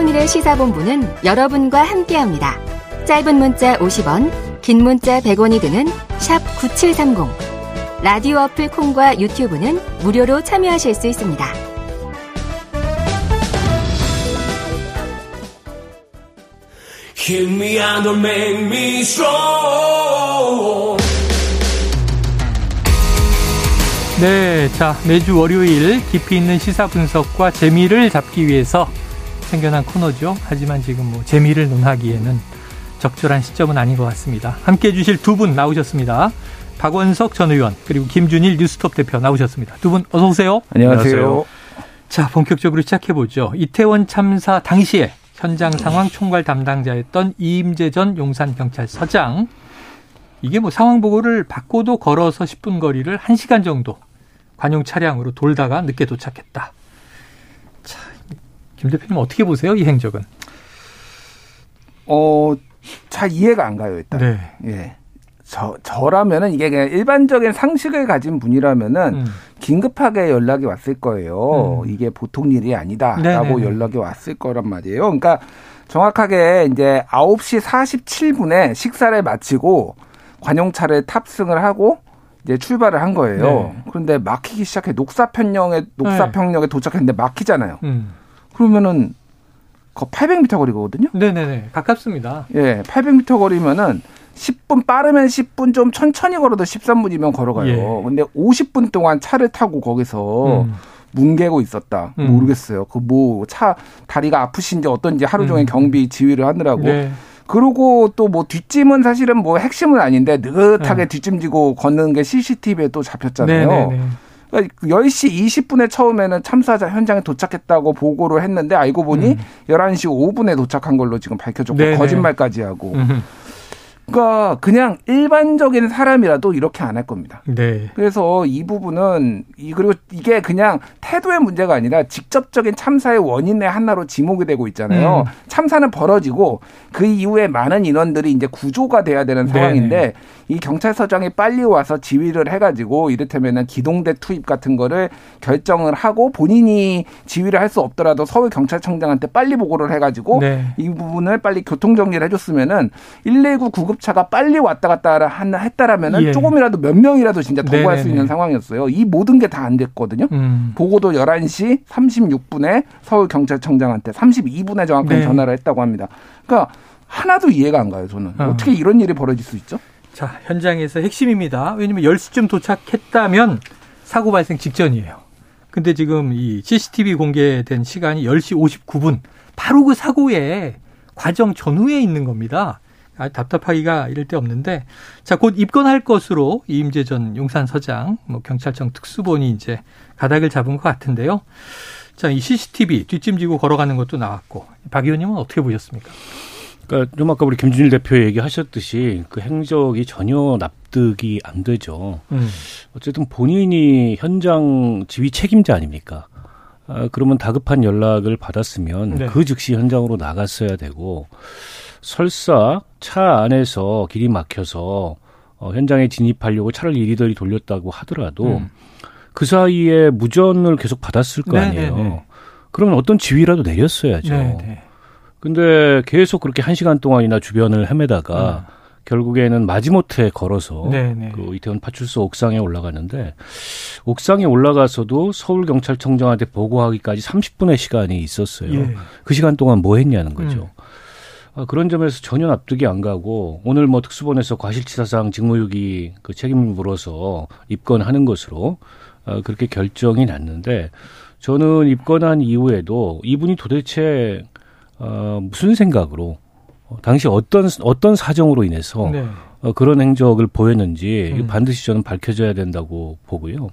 최영일의 시사본부는 여러분과 함께합니다. 짧은 문자 50원, 긴 문자 100원이 드는 샵 9730. 라디오 어플 콩과 유튜브는 무료로 참여하실 수 있습니다. 네, 자 매주 월요일 깊이 있는 시사 분석과 재미를 잡기 위해서 생겨난 코너죠. 하지만 지금 뭐 재미를 논하기에는 적절한 시점은 아닌 것 같습니다. 함께 해주실 두 분 나오셨습니다. 박원석 전 의원 그리고 김준일 뉴스톱 대표 나오셨습니다. 두 분 어서 오세요. 안녕하세요. 자 본격적으로 시작해 보죠. 이태원 참사 당시에 현장 상황 총괄 담당자였던 이임재 전 용산 경찰서장 이게 뭐 상황 보고를 받고도 걸어서 10분 거리를 1시간 정도 관용 차량으로 돌다가 늦게 도착했다. 자, 김 대표님 어떻게 보세요? 이 행적은? 어, 잘 이해가 안 가요, 일단. 네. 예. 저, 저라면은 이게 그냥 일반적인 상식을 가진 분이라면은 음. 긴급하게 연락이 왔을 거예요. 음. 이게 보통 일이 아니다라고 네네네. 연락이 왔을 거란 말이에요. 그러니까 정확하게 이제 9시 47분에 식사를 마치고 관용차를 탑승을 하고 이제 출발을 한 거예요. 네. 그런데 막히기 시작해 녹사평역에 녹사평역에 네. 도착했는데 막히잖아요. 음. 그러면은 그 800m 거리거든요. 네네네 가깝습니다. 예, 800m 거리면은 10분 빠르면 10분 좀 천천히 걸어도 13분이면 걸어가요. 예. 근데 50분 동안 차를 타고 거기서 음. 뭉개고 있었다. 음. 모르겠어요. 그 뭐 차 다리가 아프신지 어떤지 하루 종일 음. 경비 지휘를 하느라고. 네. 그리고 또 뭐 뒷짐은 사실은 뭐 핵심은 아닌데 느긋하게 네. 뒷짐지고 걷는 게 CCTV에 또 잡혔잖아요. 네네네. 그러니까 10시 20분에 처음에는 참사자 현장에 도착했다고 보고를 했는데 알고 보니 음. 11시 5분에 도착한 걸로 지금 밝혀졌고 네네. 거짓말까지 하고. 음. 그러니까 그냥 일반적인 사람이라도 이렇게 안 할 겁니다. 네. 그래서 이 부분은 이 그리고 이게 그냥 태도의 문제가 아니라 직접적인 참사의 원인의 하나로 지목이 되고 있잖아요. 음. 참사는 벌어지고 그 이후에 많은 인원들이 이제 구조가 돼야 되는 상황인데 네. 이 경찰서장이 빨리 와서 지휘를 해가지고 이를테면은 기동대 투입 같은 거를 결정을 하고 본인이 지휘를 할 수 없더라도 서울 경찰청장한테 빨리 보고를 해가지고 네. 이 부분을 빨리 교통 정리를 해줬으면은 119 구급차가 빨리 왔다 갔다 한 했다라면은 예. 조금이라도 몇 명이라도 진짜 도구할 수 있는 상황이었어요. 이 모든 게 다 안 됐거든요. 음. 보고도 11시 36분에 서울 경찰청장한테 32분에 정확하게 네. 전화를 했다고 합니다. 그러니까 하나도 이해가 안 가요, 저는. 어. 어떻게 이런 일이 벌어질 수 있죠? 자, 현장에서 핵심입니다. 왜냐면 10시쯤 도착했다면 사고 발생 직전이에요. 근데 지금 이 CCTV 공개된 시간이 10시 59분. 바로 그 사고의 과정 전후에 있는 겁니다. 아, 답답하기가 이럴 데 없는데 자, 곧 입건할 것으로 이임재 전 용산 서장, 뭐 경찰청 특수본이 이제 가닥을 잡은 것 같은데요. 자, 이 CCTV 뒷짐지고 걸어가는 것도 나왔고 박 의원님은 어떻게 보셨습니까? 그러니까 좀 아까 우리 김준일 대표 얘기하셨듯이 그 행적이 전혀 납득이 안 되죠. 음. 어쨌든 본인이 현장 지휘 책임자 아닙니까? 아, 그러면 다급한 연락을 받았으면 네. 그 즉시 현장으로 나갔어야 되고 설사 차 안에서 길이 막혀서 어, 현장에 진입하려고 차를 이리저리 돌렸다고 하더라도 음. 그 사이에 무전을 계속 받았을 거 네, 아니에요. 네네네. 그러면 어떤 지휘라도 내렸어야죠. 네네. 네. 근데 계속 그렇게 한 시간 동안이나 주변을 헤매다가 음. 결국에는 마지못해 걸어서 네네. 네. 그 이태원 파출소 옥상에 올라가는데 옥상에 올라가서도 서울 경찰청장한테 보고하기까지 30분의 시간이 있었어요. 예. 그 시간 동안 뭐 했냐는 거죠. 음. 아, 그런 점에서 전혀 납득이 안 가고 오늘 뭐 특수본에서 과실치사상 직무유기 그 책임을 물어서 입건하는 것으로 아, 그렇게 결정이 났는데 저는 입건한 이후에도 이분이 도대체 어, 무슨 생각으로 어, 당시 어떤 어떤 사정으로 인해서 네. 어, 그런 행적을 보였는지 음. 반드시 저는 밝혀져야 된다고 보고요.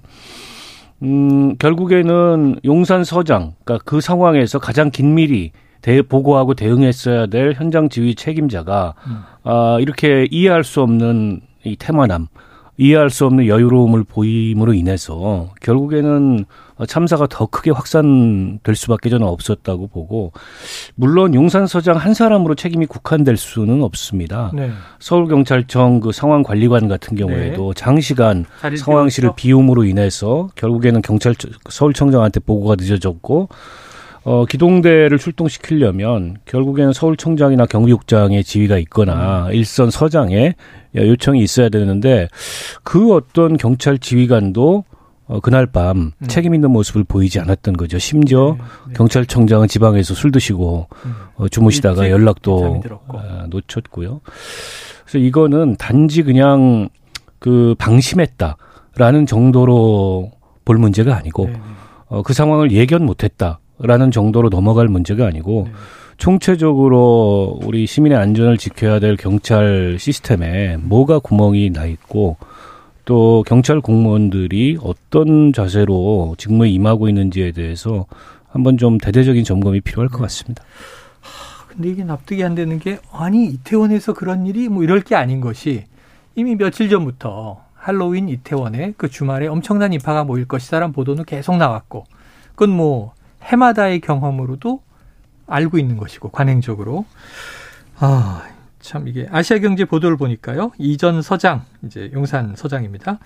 음, 결국에는 용산 서장, 그러니까 그 상황에서 가장 긴밀히 대 보고하고 대응했어야 될 현장 지휘 책임자가 음. 아, 이렇게 이해할 수 없는 이 태만함, 이해할 수 없는 여유로움을 보임으로 인해서 결국에는 참사가 더 크게 확산될 수밖에 저는 없었다고 보고 물론 용산 서장 한 사람으로 책임이 국한될 수는 없습니다. 네. 서울경찰청 그 상황 관리관 같은 경우에도 네. 장시간 상황실을 비움으로 인해서 결국에는 경찰 서울청장한테 보고가 늦어졌고 어, 기동대를 출동시키려면 결국에는 서울청장이나 경비국장의 지위가 있거나 음. 일선 서장의 요청이 있어야 되는데 그 어떤 경찰 지휘관도 어, 그날 밤 음. 책임 있는 모습을 보이지 않았던 거죠. 심지어 네, 네. 경찰청장은 지방에서 술 드시고 음. 어, 주무시다가 연락도 어, 놓쳤고요. 그래서 이거는 단지 그냥 그 방심했다라는 정도로 볼 문제가 아니고 네, 네. 어, 그 상황을 예견 못했다 라는 정도로 넘어갈 문제가 아니고 네. 총체적으로 우리 시민의 안전을 지켜야 될 경찰 시스템에 뭐가 구멍이 나 있고 또 경찰 공무원들이 어떤 자세로 직무에 임하고 있는지에 대해서 한번 좀 대대적인 점검이 필요할 것 같습니다. 근데 이게 납득이 안 되는 게 아니 이태원에서 그런 일이 뭐 이럴 게 아닌 것이 이미 며칠 전부터 할로윈 이태원에 그 주말에 엄청난 인파가 모일 것이다라는 보도는 계속 나왔고 그건 뭐 해마다의 경험으로도 알고 있는 것이고 관행적으로 아 참 이게 아시아경제 보도를 보니까요. 이전 서장, 이제 용산 서장입니다.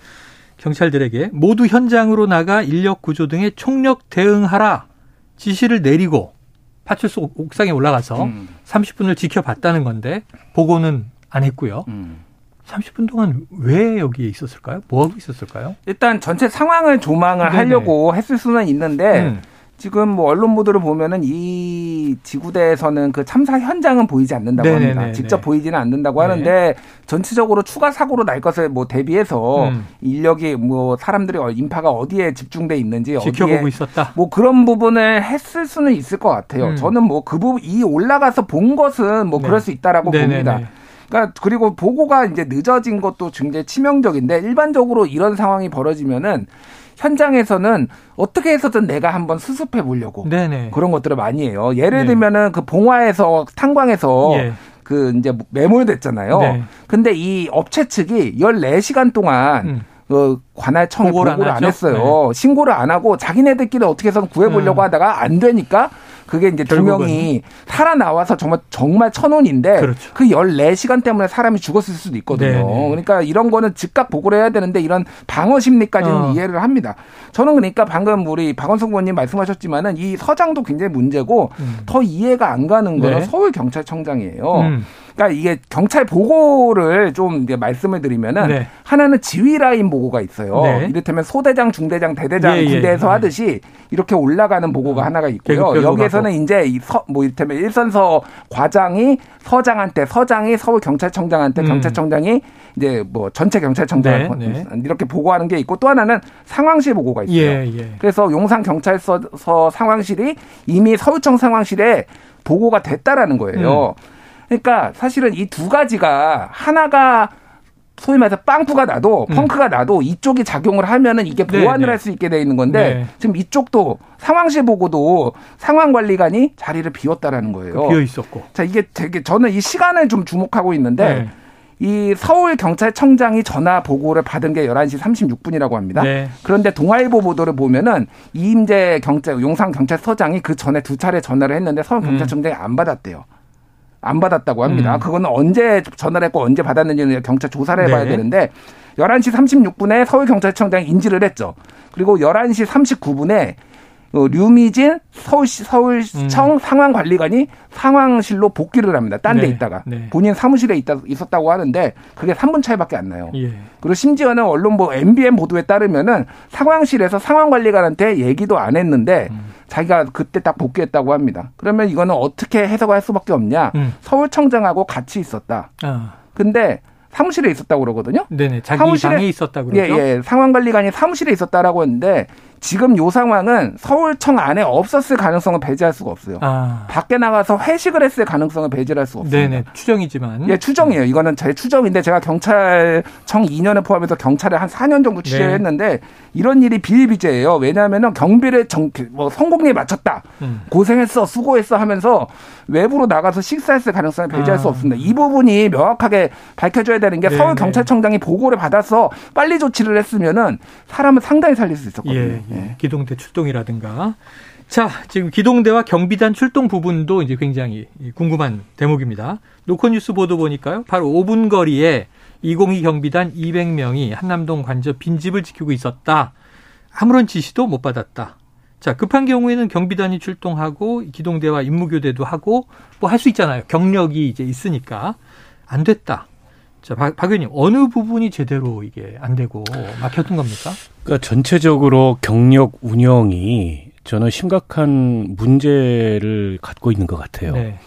경찰들에게 모두 현장으로 나가 인력 구조 등의 총력 대응하라 지시를 내리고 파출소 옥상에 올라가서 음. 30분을 지켜봤다는 건데 보고는 안 했고요. 음. 30분 동안 왜 여기에 있었을까요? 뭐 하고 있었을까요? 일단 전체 상황을 조망을 네네. 하려고 했을 수는 있는데 음. 지금 뭐 언론 보도를 보면은 이 지구대에서는 그 참사 현장은 보이지 않는다고 네네네네. 합니다. 직접 보이지는 않는다고 네. 하는데 전체적으로 추가 사고로 날 것을 뭐 대비해서 음. 인력이 뭐 사람들이 인파가 어디에 집중돼 있는지 지켜보고 어디에 있었다. 뭐 그런 부분을 했을 수는 있을 것 같아요. 음. 저는 뭐 그 부분 이 올라가서 본 것은 뭐 네. 그럴 수 있다라고 네네네. 봅니다. 그러니까 그리고 보고가 이제 늦어진 것도 굉장히 치명적인데 일반적으로 이런 상황이 벌어지면은 현장에서는 어떻게 해서든 내가 한번 수습해 보려고 네네. 그런 것들을 많이 해요. 예를 네. 들면은 그 봉화에서 탄광에서 예. 그 이제 매몰됐잖아요. 네. 근데 이 업체 측이 14시간 동안 음. 그 관할청에 보고를, 보고를 안, 안 했어요. 네. 신고를 안 하고 자기네들끼리 어떻게 해서든 구해보려고 음. 하다가 안 되니까 그게 이제 두 명이 살아나와서 정말 정말 천원인데 그렇죠. 그 14시간 때문에 사람이 죽었을 수도 있거든요. 네네. 그러니까 이런 거는 즉각 보고를 해야 되는데 이런 방어 심리까지는 어. 이해를 합니다. 저는 그러니까 방금 우리 박원석 의원님 말씀하셨지만은 이 서장도 굉장히 문제고 음. 더 이해가 안 가는 거는 네. 서울 경찰청장이에요. 음. 그러니까 이게 경찰 보고를 좀 이제 말씀을 드리면은 네. 하나는 지휘 라인 보고가 있어요. 네. 이를테면 소대장, 중대장, 대대장 예, 예. 군대에서 예. 하듯이 이렇게 올라가는 보고가 음. 하나가 있고요. 여기에서는 이제 이뭐 이를테면 일선서 과장이 서장한테 서장이 서울 경찰청장한테 음. 경찰청장이 이제 뭐 전체 경찰청장 네, 네. 이렇게 보고하는 게 있고 또 하나는 상황실 보고가 있어요. 예, 예. 그래서 용산 경찰서 상황실이 이미 서울청 상황실에 보고가 됐다라는 거예요. 음. 그러니까 사실은 이 두 가지가 하나가 소위 말해서 빵꾸가 나도 음. 펑크가 나도 이쪽이 작용을 하면은 이게 네, 보완을 네, 할수 있게 돼 있는 건데 네. 지금 이쪽도 상황실 보고도 상황 관리관이 자리를 비웠다라는 거예요. 비어 있었고. 자 이게 되게 저는 이 시간을 좀 주목하고 있는데 네. 이 서울 경찰청장이 전화 보고를 받은 게 11시 36분이라고 합니다. 네. 그런데 동아일보 보도를 보면은 이임재 경찰 용산 경찰서장이 그 전에 두 차례 전화를 했는데 서울 음. 경찰청장이 음. 안 받았대요. 안 받았다고 합니다. 음. 그거는 언제 전화를 했고 언제 받았는지는 경찰 조사를 해봐야 네. 되는데 11시 36분에 서울경찰청장이 인지를 했죠. 그리고 11시 39분에 어, 류미진 서울시 서울청 음. 상황관리관이 상황실로 복귀를 합니다. 딴데 네. 있다가 네. 본인 사무실에 있다 있었다고 하는데 그게 3분 차이밖에 안 나요. 예. 그리고 심지어는 언론 뭐 MBN 보도에 따르면은 상황실에서 상황관리관한테 얘기도 안 했는데 음. 자기가 그때 딱 복귀했다고 합니다. 그러면 이거는 어떻게 해석할 수밖에 없냐? 음. 서울청장하고 같이 있었다. 아. 근데 사무실에 있었다고 그러거든요. 네네. 자기 사무실에, 방에 있었다고 그러죠. 예, 예. 상황관리관이 사무실에 있었다라고 했는데 지금 요 상황은 서울청 안에 없었을 가능성을 배제할 수가 없어요. 아. 밖에 나가서 회식을 했을 가능성을 배제할 수가 없습니다. 네네. 추정이지만. 예, 추정이에요. 이거는 제 추정인데 제가 경찰청 2년을 포함해서 경찰에 한 4년 정도 취재를 네. 했는데 이런 일이 비일비재예요. 왜냐하면 경비를 정, 뭐 성공리에 맞췄다. 음. 고생했어, 수고했어 하면서 외부로 나가서 식사했을 가능성을 배제할 아. 수 없습니다. 이 부분이 명확하게 밝혀져야 되는 게 네네. 서울 경찰청장이 보고를 받아서 빨리 조치를 했으면은 사람을 상당히 살릴 수 있었거든요. 예. 예. 네. 기동대 출동이라든가. 자, 지금 기동대와 경비단 출동 부분도 이제 굉장히 궁금한 대목입니다. 노컷뉴스 보도 보니까요. 바로 5분 거리에 202 경비단 200명이 한남동 관저 빈집을 지키고 있었다. 아무런 지시도 못 받았다. 자, 급한 경우에는 경비단이 출동하고 기동대와 임무교대도 하고 뭐 할 수 있잖아요. 경력이 이제 있으니까 안 됐다. 자, 박, 박 의원님, 어느 부분이 제대로 이게 안 되고 막혔던 겁니까? 그러니까 전체적으로 경력 운영이 저는 심각한 문제를 갖고 있는 것 같아요. 네.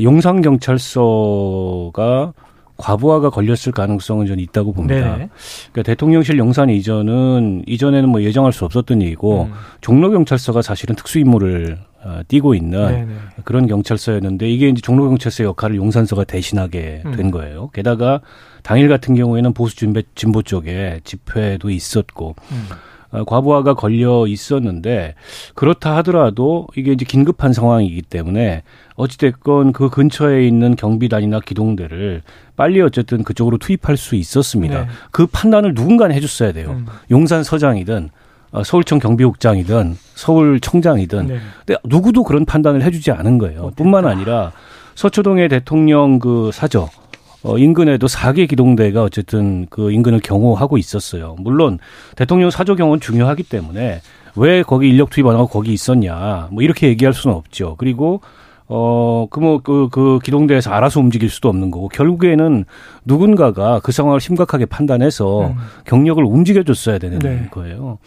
용산 경찰서가 과부하가 걸렸을 가능성은 저는 있다고 봅니다. 네. 그러니까 대통령실 용산 이전은 이전에는 뭐 예정할 수 없었던 일이고 음. 종로 경찰서가 사실은 특수 임무를 어, 띄고 있는 네네. 네. 그런 경찰서였는데 이게 이제 종로 경찰서 역할을 용산서가 대신하게 음. 된 거예요. 게다가 당일 같은 경우에는 보수 진보, 진보 쪽에 집회도 있었고 음. 어, 과부하가 걸려 있었는데 그렇다 하더라도 이게 이제 긴급한 상황이기 때문에 어찌됐건 그 근처에 있는 경비단이나 기동대를 빨리 어쨌든 그쪽으로 투입할 수 있었습니다. 네. 그 판단을 누군가 해줬어야 돼요. 음. 용산 서장이든 어, 서울청 경비국장이든 서울청장이든 네. 근데 누구도 그런 판단을 해주지 않은 거예요. 뿐만 아니라 서초동의 대통령 그 사저 어, 인근에도 4개 기동대가 어쨌든 그 인근을 경호하고 있었어요. 물론 대통령 사조 경호는 중요하기 때문에 왜 거기 인력 투입 안 하고 거기 있었냐. 뭐 이렇게 얘기할 수는 없죠. 그리고 어, 그, 뭐, 그, 그 기동대에서 알아서 움직일 수도 없는 거고, 결국에는 누군가가 그 상황을 심각하게 판단해서 음. 경력을 움직여줬어야 되는 네. 거예요.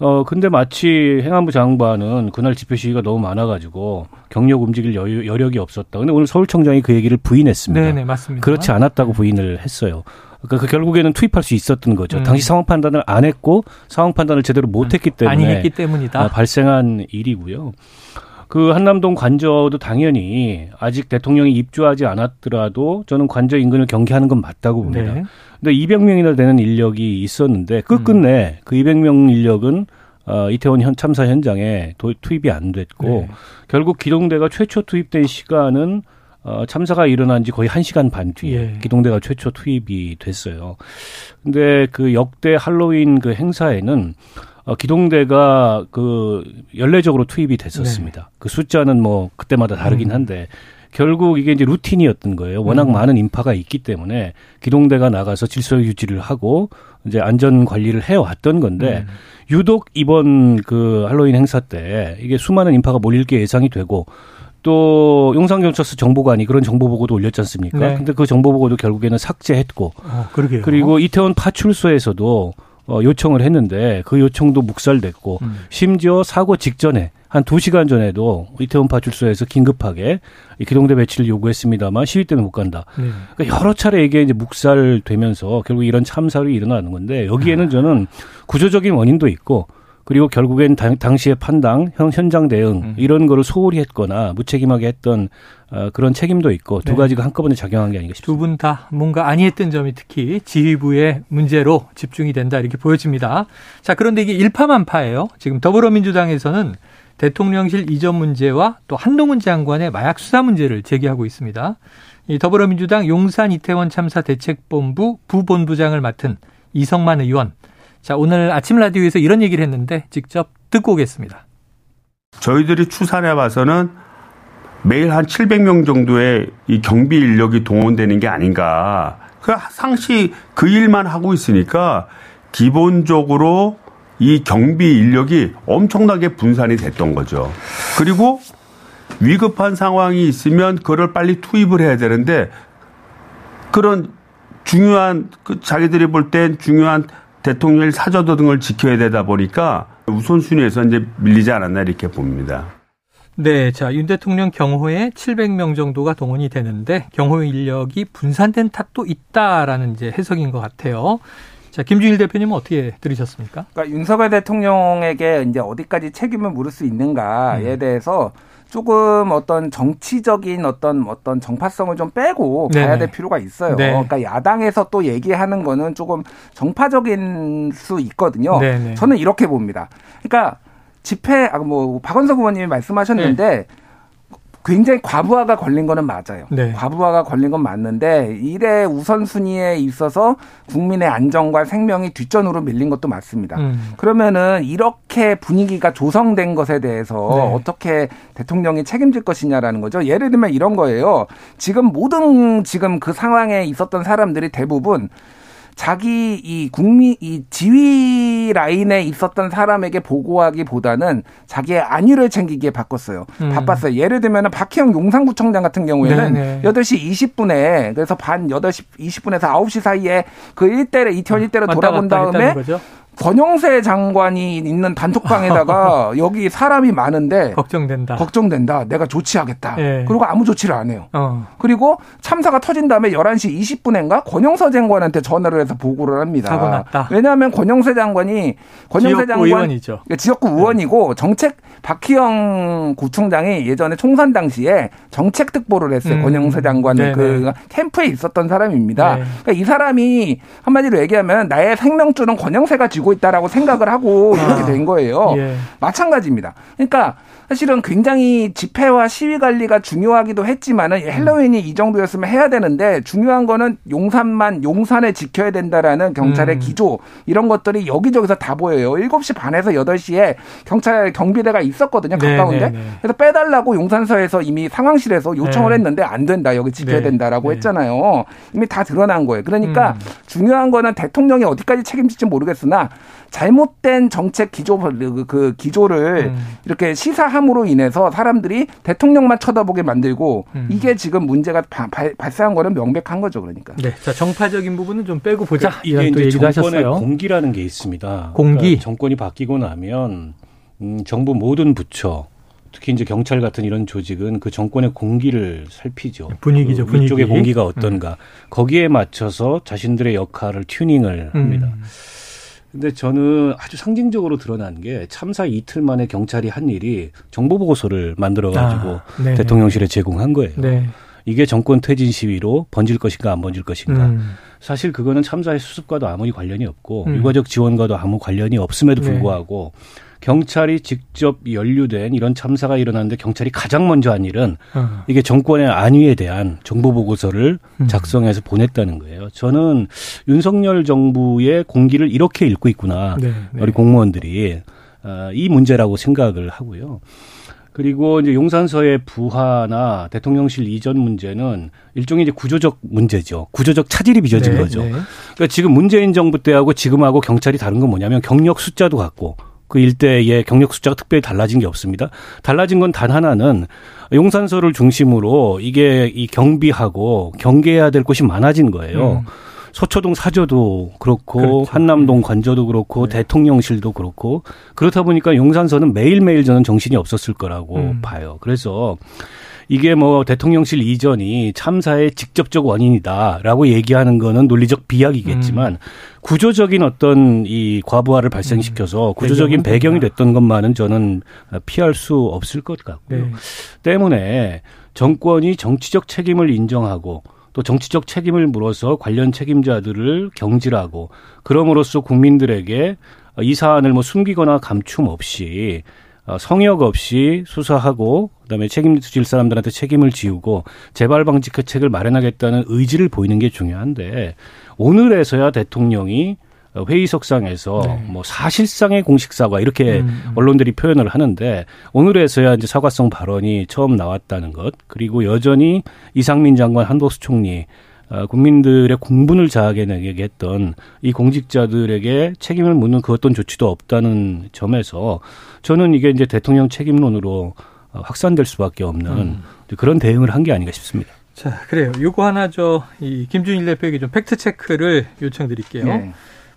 어, 근데 마치 행안부 장관은 그날 집회 시위가 너무 많아가지고 경력 움직일 여유, 여력이 없었다. 근데 오늘 서울청장이 그 얘기를 부인했습니다. 네네, 맞습니다. 그렇지 않았다고 부인을 했어요. 그러니까 그 결국에는 투입할 수 있었던 거죠. 음. 당시 상황 판단을 안 했고 상황 판단을 제대로 못 했기 때문에. 아니 했기 때문이다. 아, 발생한 일이고요. 그 한남동 관저도 당연히 아직 대통령이 입주하지 않았더라도 저는 관저 인근을 경계하는 건 맞다고 봅니다. 네. 근데 200명이나 되는 인력이 있었는데 끝끝내 음. 그 200명 인력은 어, 이태원 현, 참사 현장에 도, 투입이 안 됐고 네. 결국 기동대가 최초 투입된 시간은 어, 참사가 일어난 지 거의 1시간 반 뒤에 예. 기동대가 최초 투입이 됐어요. 근데 그 역대 할로윈 그 행사에는 어, 기동대가 그 연례적으로 투입이 됐었습니다. 네. 그 숫자는 뭐 그때마다 다르긴 음. 한데 결국 이게 이제 루틴이었던 거예요. 워낙 음. 많은 인파가 있기 때문에 기동대가 나가서 질서 유지를 하고 이제 안전 관리를 해왔던 건데 음. 유독 이번 그 할로윈 행사 때 이게 수많은 인파가 몰릴 게 예상이 되고 또 용산경찰서 정보관이 그런 정보 보고도 올렸지 않습니까? 네. 근데 그 정보 보고도 결국에는 삭제했고 어, 그리고 이태원 파출소에서도 어, 요청을 했는데 그 요청도 묵살됐고 음. 심지어 사고 직전에 한 두시간 전에도 이태원 파출소에서 긴급하게 기동대 배치를 요구했습니다만 시위 때문에 못 간다. 네. 그러니까 여러 차례 이게 이제 묵살되면서 결국 이런 참사로 일어나는 건데 여기에는 아. 저는 구조적인 원인도 있고 그리고 결국엔 당, 당시의 판단, 현, 현장 대응 음. 이런 거를 소홀히 했거나 무책임하게 했던 어, 그런 책임도 있고 두 네. 가지가 한꺼번에 작용한 게 아닌가 싶습니다. 두 분 다 뭔가 아니했던 점이 특히 지휘부의 문제로 집중이 된다 이렇게 보여집니다. 자 그런데 이게 일파만파예요. 지금 더불어민주당에서는 대통령실 이전 문제와 또 한동훈 장관의 마약 수사 문제를 제기하고 있습니다. 이 더불어민주당 용산 이태원 참사 대책본부 부본부장을 맡은 이성만 의원. 자, 오늘 아침 라디오에서 이런 얘기를 했는데 직접 듣고 오겠습니다. 저희들이 추산해 봐서는 매일 한 700명 정도의 이 경비 인력이 동원되는 게 아닌가. 그 상시 그 일만 하고 있으니까 기본적으로 이 경비 인력이 엄청나게 분산이 됐던 거죠. 그리고 위급한 상황이 있으면 그걸 빨리 투입을 해야 되는데 그런 중요한 그 자기들이 볼 땐 중요한 대통령 사저도 등을 지켜야 되다 보니까 우선순위에서 이제 밀리지 않았나 이렇게 봅니다. 네, 자, 윤 대통령 경호에 700명 정도가 동원이 되는데 경호 인력이 분산된 탓도 있다라는 이제 해석인 것 같아요. 자, 김준일 대표님은 어떻게 들으셨습니까? 그러니까 윤석열 대통령에게 이제 어디까지 책임을 물을 수 있는가에 음. 대해서 조금 어떤 정치적인 어떤 어떤 정파성을 좀 빼고 네네. 가야 될 필요가 있어요. 네. 그러니까 야당에서 또 얘기하는 거는 조금 정파적인 수 있거든요. 네네. 저는 이렇게 봅니다. 그러니까 집회 아뭐 박원석 의원님이 말씀하셨는데 네. 굉장히 과부하가 걸린 거는 맞아요. 네. 과부하가 걸린 건 맞는데 일의 우선순위에 있어서 국민의 안전과 생명이 뒷전으로 밀린 것도 맞습니다. 음. 그러면은 이렇게 분위기가 조성된 것에 대해서 네. 어떻게 대통령이 책임질 것이냐라는 거죠. 예를 들면 이런 거예요. 지금 모든 지금 그 상황에 있었던 사람들이 대부분 자기 이 국민 이 지휘 라인에 있었던 사람에게 보고하기보다는 자기의 안위를 챙기기에 바꿨어요. 음. 바빴어요. 예를 들면은 박혜영 용산구청장 같은 경우에는 네네. 8시 20분에 그래서 반 8시 20분에서 9시 사이에 그 일대를 이태원 일대로 돌아본 다음에 권영세 장관이 있는 단톡방에다가 여기 사람이 많은데 걱정된다. 걱정된다. 내가 조치하겠다. 예. 그리고 아무 조치를 안 해요. 어. 그리고 참사가 터진 다음에 11시 20분인가 권영세 장관한테 전화를 해서 보고를 합니다. 왜냐하면 권영세 장관이 권영세 장관 의원이죠. 그러니까 지역구 의원이고 정책 박희영 구청장이 예전에 총선 당시에 정책 특보를 했어요. 음. 권영세 장관의 그 캠프에 있었던 사람입니다. 네. 그러니까 이 사람이 한마디로 얘기하면 나의 생명줄은 권영세가 쥐고 되고 있다라고 생각을 하고 아. 이렇게 된 거예요. 예. 마찬가지입니다. 그러니까 사실은 굉장히 집회와 시위 관리가 중요하기도 했지만은 헬로윈이 음. 이 정도였으면 해야 되는데 중요한 거는 용산만 용산에 지켜야 된다라는 경찰의 음. 기조 이런 것들이 여기저기서 다 보여요. 7시 반에서 8시에 경찰 경비대가 있었거든요. 네, 가까운데. 네, 네, 네. 그래서 빼달라고 용산서에서 이미 상황실에서 요청을 네. 했는데 안 된다. 여기 지켜야 네. 된다라고 했잖아요. 이미 다 드러난 거예요. 그러니까 음. 중요한 거는 대통령이 어디까지 책임질지 모르겠으나 잘못된 정책 기조 그, 그 기조를 음. 이렇게 시사함으로 인해서 사람들이 대통령만 쳐다보게 만들고 음. 이게 지금 문제가 바, 발, 발생한 거는 명백한 거죠, 그러니까. 네, 자 정파적인 부분은 좀 빼고 보자. 이런 또 얘기도 하셨어요. 공기라는 게 있습니다. 공기 그러니까 정권이 바뀌고 나면 음, 정부 모든 부처 특히 이제 경찰 같은 이런 조직은 그 정권의 공기를 살피죠. 분위기죠, 그 위쪽의 공기가 어떤가. 음. 거기에 맞춰서 자신들의 역할을 튜닝을 합니다. 음. 근데 저는 아주 상징적으로 드러난 게 참사 이틀 만에 경찰이 한 일이 정보 보고서를 만들어 가지고 아, 대통령실에 제공한 거예요. 네. 이게 정권 퇴진 시위로 번질 것인가 안 번질 것인가. 음. 사실 그거는 참사의 수습과도 아무리 관련이 없고 음. 유가적 지원과도 아무 관련이 없음에도 네. 불구하고 네. 경찰이 직접 연루된 이런 참사가 일어났는데 경찰이 가장 먼저 한 일은 어. 이게 정권의 안위에 대한 정보 보고서를 음. 작성해서 보냈다는 거예요. 저는 윤석열 정부의 공기를 이렇게 읽고 있구나. 네, 네. 우리 공무원들이 어, 이 문제라고 생각을 하고요. 그리고 이제 용산서의 부하나 대통령실 이전 문제는 일종의 이제 구조적 문제죠. 구조적 차질이 빚어진 네, 거죠. 네. 그러니까 지금 문재인 정부 때하고 지금하고 경찰이 다른 건 뭐냐면 경력 숫자도 같고 그 일대의 경력 숫자가 특별히 달라진 게 없습니다. 달라진 건 단 하나는 용산서를 중심으로 이게 이 경비하고 경계해야 될 곳이 많아진 거예요. 음. 서초동 사저도 그렇고 그렇죠. 한남동 관저도 그렇고 네. 대통령실도 그렇고 그렇다 보니까 용산서는 매일매일 저는 정신이 없었을 거라고 음. 봐요. 그래서 이게 뭐 대통령실 이전이 참사의 직접적 원인이다라고 얘기하는 거는 논리적 비약이겠지만 음. 구조적인 어떤 이 과부하를 발생시켜서 음. 구조적인 배경이 됐던 것만은 저는 피할 수 없을 것 같고요. 네. 때문에 정권이 정치적 책임을 인정하고 또 정치적 책임을 물어서 관련 책임자들을 경질하고 그럼으로써 국민들에게 이 사안을 뭐 숨기거나 감춤 없이 어, 성역 없이 수사하고 그다음에 책임질 사람들한테 책임을 지우고 재발 방지책을 마련하겠다는 의지를 보이는 게 중요한데 오늘에서야 대통령이 회의석상에서 네. 뭐 사실상의 공식 사과 이렇게 음, 음. 언론들이 표현을 하는데 오늘에서야 이제 사과성 발언이 처음 나왔다는 것 그리고 여전히 이상민 장관 한덕수 총리 어, 국민들의 공분을 자하게 내게 했던 이 공직자들에게 책임을 묻는 그 어떤 조치도 없다는 점에서 저는 이게 이제 대통령 책임론으로 어, 확산될 수밖에 없는 음. 그런 대응을 한 게 아닌가 싶습니다. 자, 그래요. 요거 하나 저 이 김준일 대표에게 좀 팩트 체크를 요청드릴게요. 네.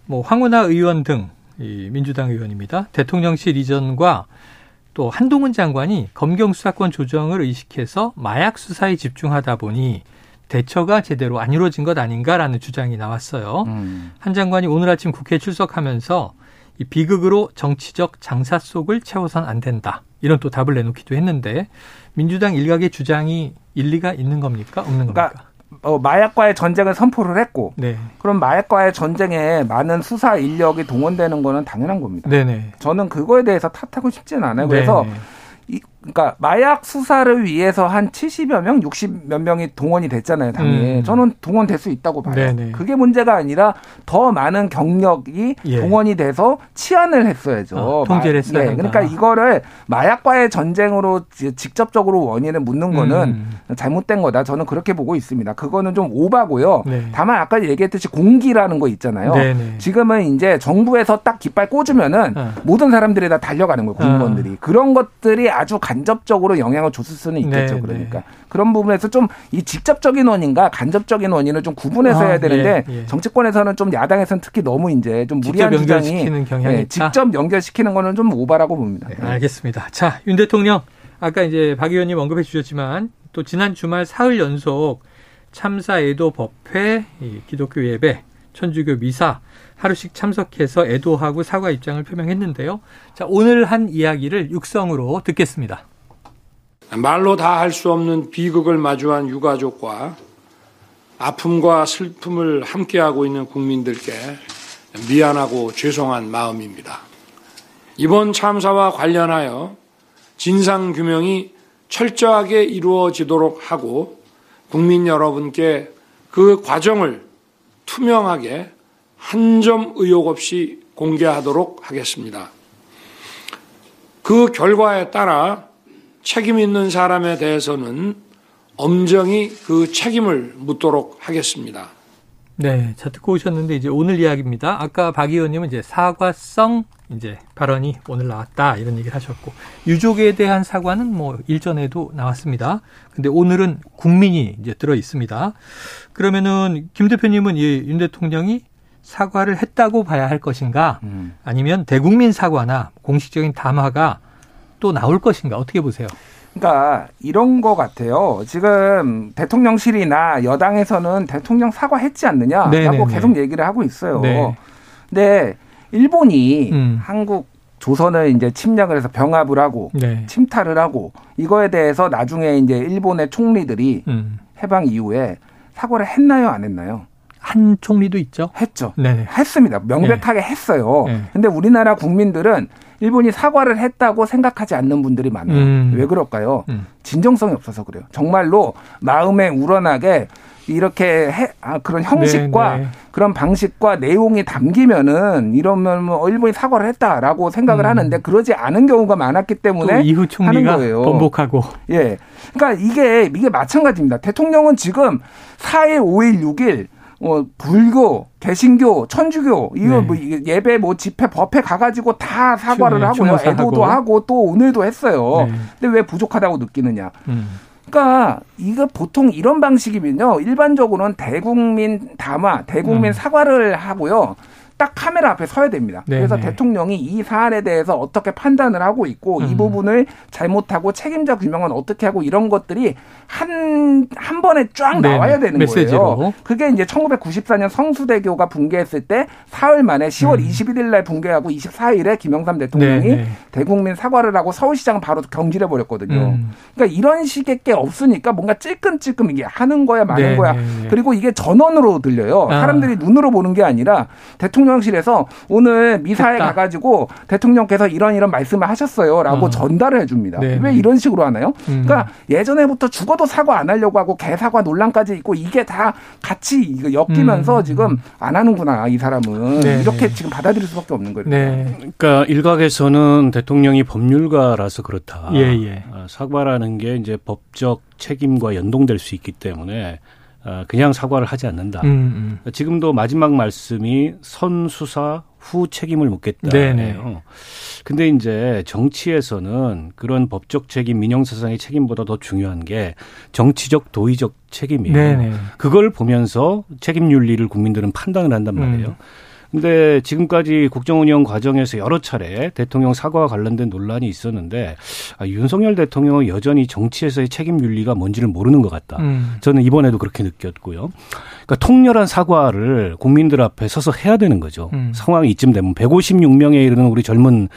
뭐 황운하 의원 등 이 민주당 의원입니다. 대통령실 이전과 또 한동훈 장관이 검경 수사권 조정을 의식해서 마약 수사에 집중하다 보니 대처가 제대로 안 이루어진 것 아닌가라는 주장이 나왔어요. 음. 한 장관이 오늘 아침 국회에 출석하면서 이 비극으로 정치적 장사 속을 채워선 안 된다. 이런 또 답을 내놓기도 했는데 민주당 일각의 주장이 일리가 있는 겁니까? 없는 겁니까? 그러니까 어, 마약과의 전쟁을 선포를 했고 네. 그럼 마약과의 전쟁에 많은 수사 인력이 동원되는 거는 당연한 겁니다. 네네. 저는 그거에 대해서 탓하고 싶지는 않아요. 그래서 이 그러니까 마약 수사를 위해서 한 70여 명, 60 몇 명이 동원이 됐잖아요, 당연히. 음. 저는 동원될 수 있다고 봐요. 네네. 그게 문제가 아니라 더 많은 경력이 예. 동원이 돼서 치안을 했어야죠. 어, 통제를 했어야 네, 그러니까 이거를 마약과의 전쟁으로 직접적으로 원인을 묻는 거는 음. 잘못된 거다. 저는 그렇게 보고 있습니다. 그거는 좀 오바고요. 네. 다만 아까 얘기했듯이 공기라는 거 있잖아요. 네네. 지금은 이제 정부에서 딱 깃발 꽂으면은 어. 모든 사람들이 다 달려가는 거예요, 공무원들이. 어. 그런 것들이 아주 간접적으로 영향을 줬을 수는 있겠죠. 네, 그러니까 네. 그런 부분에서 좀 이 직접적인 원인과 간접적인 원인을 좀 구분해서 아, 해야 되는데 예, 예. 정치권에서는 좀 야당에서는 특히 너무 이제 좀 무리한 주장이 네, 직접 연결시키는 거는 좀 오바라고 봅니다. 네, 알겠습니다. 자, 윤 대통령 아까 이제 박 의원님 언급해 주셨지만 또 지난 주말 사흘 연속 참사 애도 법회, 기독교 예배, 천주교 미사 하루씩 참석해서 애도하고 사과 입장을 표명했는데요. 자, 오늘 한 이야기를 육성으로 듣겠습니다. 말로 다 할 수 없는 비극을 마주한 유가족과 아픔과 슬픔을 함께하고 있는 국민들께 미안하고 죄송한 마음입니다. 이번 참사와 관련하여 진상규명이 철저하게 이루어지도록 하고 국민 여러분께 그 과정을 투명하게 한 점 의혹 없이 공개하도록 하겠습니다. 그 결과에 따라 책임 있는 사람에 대해서는 엄정히 그 책임을 묻도록 하겠습니다. 네, 자 듣고 오셨는데 이제 오늘 이야기입니다. 아까 박 의원님은 이제 사과성 이제 발언이 오늘 나왔다 이런 얘기를 하셨고 유족에 대한 사과는 뭐 일전에도 나왔습니다. 근데 오늘은 국민이 이제 들어 있습니다. 그러면은 김 대표님은 이윤 대통령이 사과를 했다고 봐야 할 것인가 음. 아니면 대국민 사과나 공식적인 담화가 또 나올 것인가 어떻게 보세요? 그러니까 이런 거 같아요. 지금 대통령실이나 여당에서는 대통령 사과했지 않느냐라고 네네네. 계속 얘기를 하고 있어요. 네. 근데 일본이 음. 한국 조선을 이제 침략을 해서 병합을 하고 네. 침탈을 하고 이거에 대해서 나중에 이제 일본의 총리들이 음. 해방 이후에 사과를 했나요, 안 했나요? 한 총리도 있죠. 했죠. 네 했습니다. 명백하게 네. 했어요. 네. 근데 우리나라 국민들은 일본이 사과를 했다고 생각하지 않는 분들이 많아요. 음. 왜 그럴까요? 음. 진정성이 없어서 그래요. 정말로 마음에 우러나게 이렇게 해, 아, 그런 형식과 네, 네. 그런 방식과 내용이 담기면은 이러면 뭐 일본이 사과를 했다라고 생각을 음. 하는데 그러지 않은 경우가 많았기 때문에 이후 총리가 번복하고 예. 그러니까 이게 이게 마찬가지입니다. 대통령은 지금 4일, 5일, 6일 어, 불교, 개신교, 천주교, 이거 네. 뭐 예배 뭐 집회 법회 가가지고 다 사과를 하고요. 애도도 하고 또 오늘도 했어요. 네. 근데 왜 부족하다고 느끼느냐? 음. 그러니까 이거 보통 이런 방식이면요. 일반적으로는 대국민 담화, 대국민 음. 사과를 하고요. 딱 카메라 앞에 서야 됩니다. 네네. 그래서 대통령이 이 사안에 대해서 어떻게 판단을 하고 있고 음. 이 부분을 잘못하고 책임자 규명은 어떻게 하고 이런 것들이 한, 한 번에 쫙 나와야 되는 메시지로. 거예요. 그게 이제 1994년 성수대교가 붕괴했을 때 사흘 만에 10월 음. 21일 날 붕괴하고 24일에 김영삼 대통령이 네네. 대국민 사과를 하고 서울시장 바로 경질해 버렸거든요. 음. 그러니까 이런 식의 게 없으니까 뭔가 찔끔찔끔 이게 하는 거야 네네. 거야. 그리고 이게 전원으로 들려요. 아. 사람들이 눈으로 보는 게 아니라 대통령 대통령실에서 오늘 미사에 됐다. 가가지고 대통령께서 이런 이런 말씀을 하셨어요라고 어. 전달을 해줍니다. 네네. 왜 이런 식으로 하나요? 음. 그러니까 예전에부터 죽어도 사과 안 하려고 하고 개사과 논란까지 있고 이게 다 같이 엮이면서 음. 지금 안 하는구나 이 사람은 네 이렇게 지금 받아들일 수밖에 없는 거예요. 네. 그러니까 일각에서는 대통령이 법률가라서 그렇다. 예, 예. 아, 사과라는 게 이제 법적 책임과 연동될 수 있기 때문에 어, 그냥 사과를 하지 않는다. 음, 음. 지금도 마지막 말씀이 선수사 후 책임을 묻겠다 네요. 근데 이제 정치에서는 그런 법적 책임, 민영사상의 책임보다 더 중요한 게 정치적 도의적 책임이에요. 네네. 그걸 보면서 책임 윤리를 국민들은 판단을 한단 말이에요. 음. 근데 지금까지 국정 운영 과정에서 여러 차례 대통령 사과와 관련된 논란이 있었는데 아, 윤석열 대통령은 여전히 정치에서의 책임 윤리가 뭔지를 모르는 것 같다. 음. 저는 이번에도 그렇게 느꼈고요. 그러니까 통렬한 사과를 국민들 앞에 서서 해야 되는 거죠. 음. 상황이 이쯤 되면 156명에 이르는 우리 젊은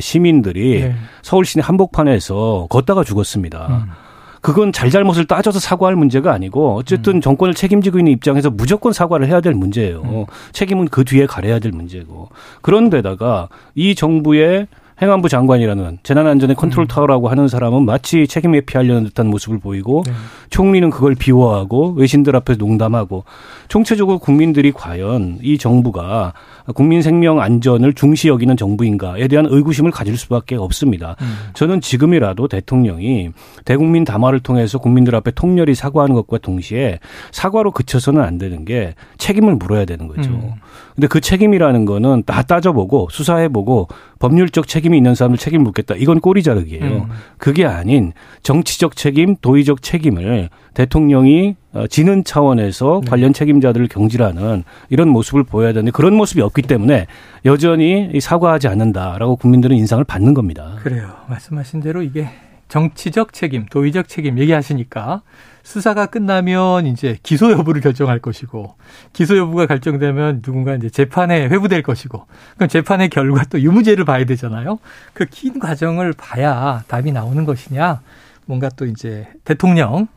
시민들이 네. 서울 시내 한복판에서 걷다가 죽었습니다. 음. 그건 잘잘못을 따져서 사과할 문제가 아니고 어쨌든 음. 정권을 책임지고 있는 입장에서 무조건 사과를 해야 될 문제예요. 음. 책임은 그 뒤에 가려야 될 문제고. 그런데다가 이 정부의 행안부 장관이라는 재난안전의 컨트롤 음. 타워라고 하는 사람은 마치 책임 회피하려는 듯한 모습을 보이고 네. 총리는 그걸 비호하고 외신들 앞에서 농담하고 총체적으로 국민들이 과연 이 정부가 국민 생명 안전을 중시 여기는 정부인가에 대한 의구심을 가질 수밖에 없습니다. 음. 저는 지금이라도 대통령이 대국민 담화를 통해서 국민들 앞에 통렬히 사과하는 것과 동시에 사과로 그쳐서는 안 되는 게 책임을 물어야 되는 거죠. 음. 근데 그 책임이라는 거는 다 따져보고 수사해보고 법률적 책임이 있는 사람을 책임 묻겠다. 이건 꼬리 자르기예요. 음. 그게 아닌 정치적 책임, 도의적 책임을 대통령이 어, 지는 차원에서 네. 관련 책임자들을 경질하는 이런 모습을 보여야 되는데 그런 모습이 없기 때문에 여전히 사과하지 않는다라고 국민들은 인상을 받는 겁니다. 그래요. 말씀하신 대로 이게 정치적 책임, 도의적 책임 얘기하시니까 수사가 끝나면 이제 기소 여부를 결정할 것이고 기소 여부가 결정되면 누군가 이제 재판에 회부될 것이고 그럼 재판의 결과 또 유무죄를 봐야 되잖아요. 그 긴 과정을 봐야 답이 나오는 것이냐 뭔가 또 이제 대통령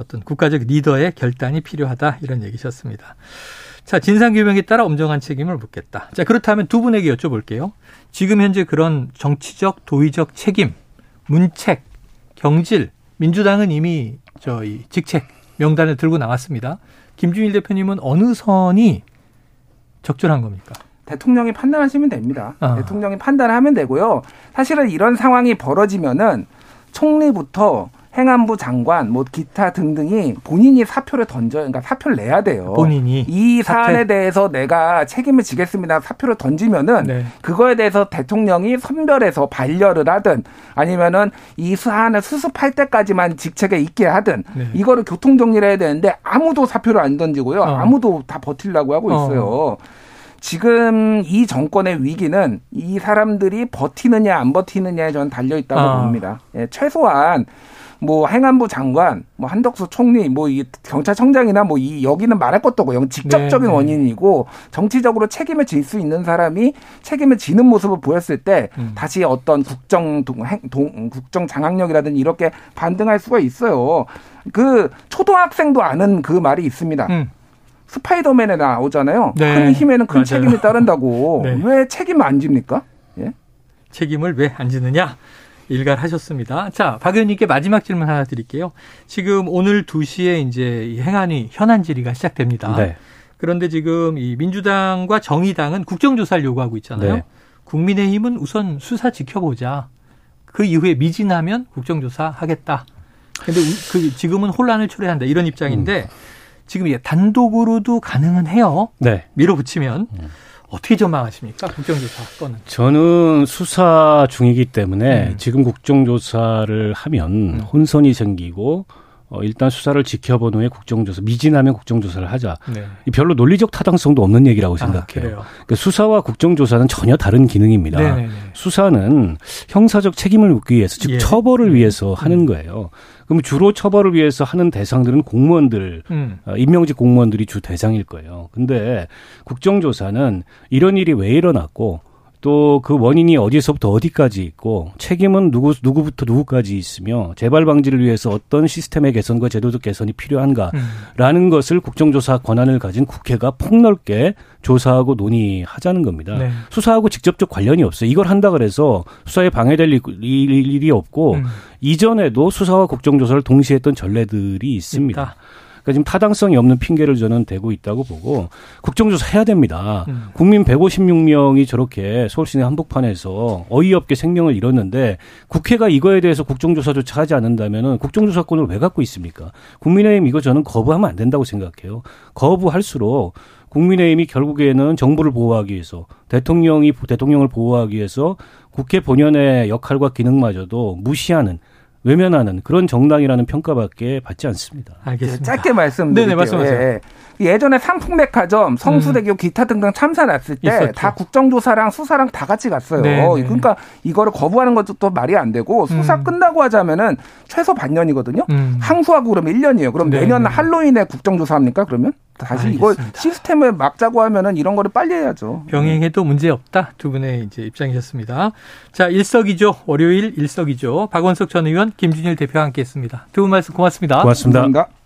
어떤 국가적 리더의 결단이 필요하다 이런 얘기셨습니다. 자, 진상규명에 따라 엄정한 책임을 묻겠다. 자, 그렇다면 두 분에게 여쭤볼게요. 지금 현재 그런 정치적, 도의적 책임, 문책, 경질, 민주당은 이미 저희 직책 명단을 들고 나왔습니다. 김준일 대표님은 어느 선이 적절한 겁니까? 대통령이 판단하시면 됩니다. 아. 대통령이 판단하면 되고요. 사실은 이런 상황이 벌어지면은 총리부터 행안부 장관, 뭐 기타 등등이 본인이 사표를 던져, 그러니까 사표를 내야 돼요. 본인이 이 사안에 사퇴. 대해서 내가 책임을 지겠습니다. 사표를 던지면은 네. 그거에 대해서 대통령이 선별해서 반려를 하든 아니면은 이 사안을 수습할 때까지만 직책에 있게 하든 네. 이거를 교통 정리를 해야 되는데 아무도 사표를 안 던지고요. 어. 아무도 다 버틸라고 하고 있어요. 어. 지금 이 정권의 위기는 이 사람들이 버티느냐 안 버티느냐에 저는 달려 있다고 아. 봅니다. 예, 최소한 뭐 행안부 장관, 뭐 한덕수 총리, 뭐 이 경찰청장이나 뭐 이 여기는 말할 것도 없고 직접적인 네, 네. 원인이고 정치적으로 책임을 질 수 있는 사람이 책임을 지는 모습을 보였을 때 음. 다시 어떤 국정 동, 동, 국정 장악력이라든지 이렇게 반등할 수가 있어요. 그 초등학생도 아는 그 말이 있습니다. 음. 스파이더맨에 나오잖아요. 네. 큰 힘에는 큰 맞아요. 책임이 따른다고. 네. 왜 책임 안 집니까? 예? 책임을 왜 안 지느냐? 일갈하셨습니다. 자, 박 의원님께 마지막 질문 하나 드릴게요. 지금 오늘 2시에 이제 행안위 현안 질의가 시작됩니다. 네. 그런데 지금 이 민주당과 정의당은 국정조사를 요구하고 있잖아요. 네. 국민의힘은 우선 수사 지켜보자. 그 이후에 미진하면 국정조사 하겠다. 근데 그 지금은 혼란을 초래한다 이런 입장인데 음. 지금 단독으로도 가능은 해요. 네. 밀어붙이면. 음. 어떻게 전망하십니까? 국정조사 건은? 저는 수사 중이기 때문에 음. 지금 국정조사를 하면 음. 혼선이 생기고 어, 일단 수사를 지켜본 후에 국정조사 미진하면 국정조사를 하자. 네. 별로 논리적 타당성도 없는 얘기라고 아, 생각해요. 아, 그러니까 수사와 국정조사는 전혀 다른 기능입니다. 네네네. 수사는 형사적 책임을 묻기 위해서 즉 예. 처벌을 위해서 음. 하는 거예요. 그럼 주로 처벌을 위해서 하는 대상들은 공무원들, 음. 어, 임명직 공무원들이 주 대상일 거예요. 근데 국정조사는 이런 일이 왜 일어났고 또 그 원인이 어디서부터 어디까지 있고 책임은 누구 누구부터 누구까지 있으며 재발 방지를 위해서 어떤 시스템의 개선과 제도적 개선이 필요한가라는 음. 것을 국정조사 권한을 가진 국회가 폭넓게 조사하고 논의하자는 겁니다. 네. 수사하고 직접적 관련이 없어요. 이걸 한다 그래서 수사에 방해될 일이 없고 음. 이전에도 수사와 국정조사를 동시에 했던 전례들이 있습니다. 있다. 그러니까 지금 타당성이 없는 핑계를 저는 대고 있다고 보고 국정조사 해야 됩니다. 음. 국민 156명이 저렇게 서울시내 한복판에서 어이없게 생명을 잃었는데 국회가 이거에 대해서 국정조사조차 하지 않는다면은 국정조사권을 왜 갖고 있습니까? 국민의힘 이거 저는 거부하면 안 된다고 생각해요. 거부할수록 국민의힘이 결국에는 정부를 보호하기 위해서 대통령이 대통령을 보호하기 위해서 국회 본연의 역할과 기능마저도 무시하는 외면하는 그런 정당이라는 평가밖에 받지 않습니다. 알겠습니다. 짧게 말씀드릴게요. 네네, 말씀하세요. 예. 예전에 상풍백화점, 성수대교, 음. 기타 등등 참사 났을 때 다 국정조사랑 수사랑 다 같이 갔어요. 네네. 그러니까 이거를 거부하는 것도 또 말이 안 되고 수사 음. 끝나고 하자면은 최소 반년이거든요. 음. 항소하고 그러면 1년이에요. 그럼 네네. 내년 할로윈에 국정조사 합니까? 그러면? 다시 알겠습니다. 이걸 시스템을 막자고 하면은 이런 거를 빨리 해야죠. 병행해도 문제 없다. 두 분의 이제 입장이셨습니다. 자, 일석이조 월요일 일석이조 박원석 전 의원, 김준일 대표와 함께했습니다. 두 분 말씀 고맙습니다. 고맙습니다. 감사합니다.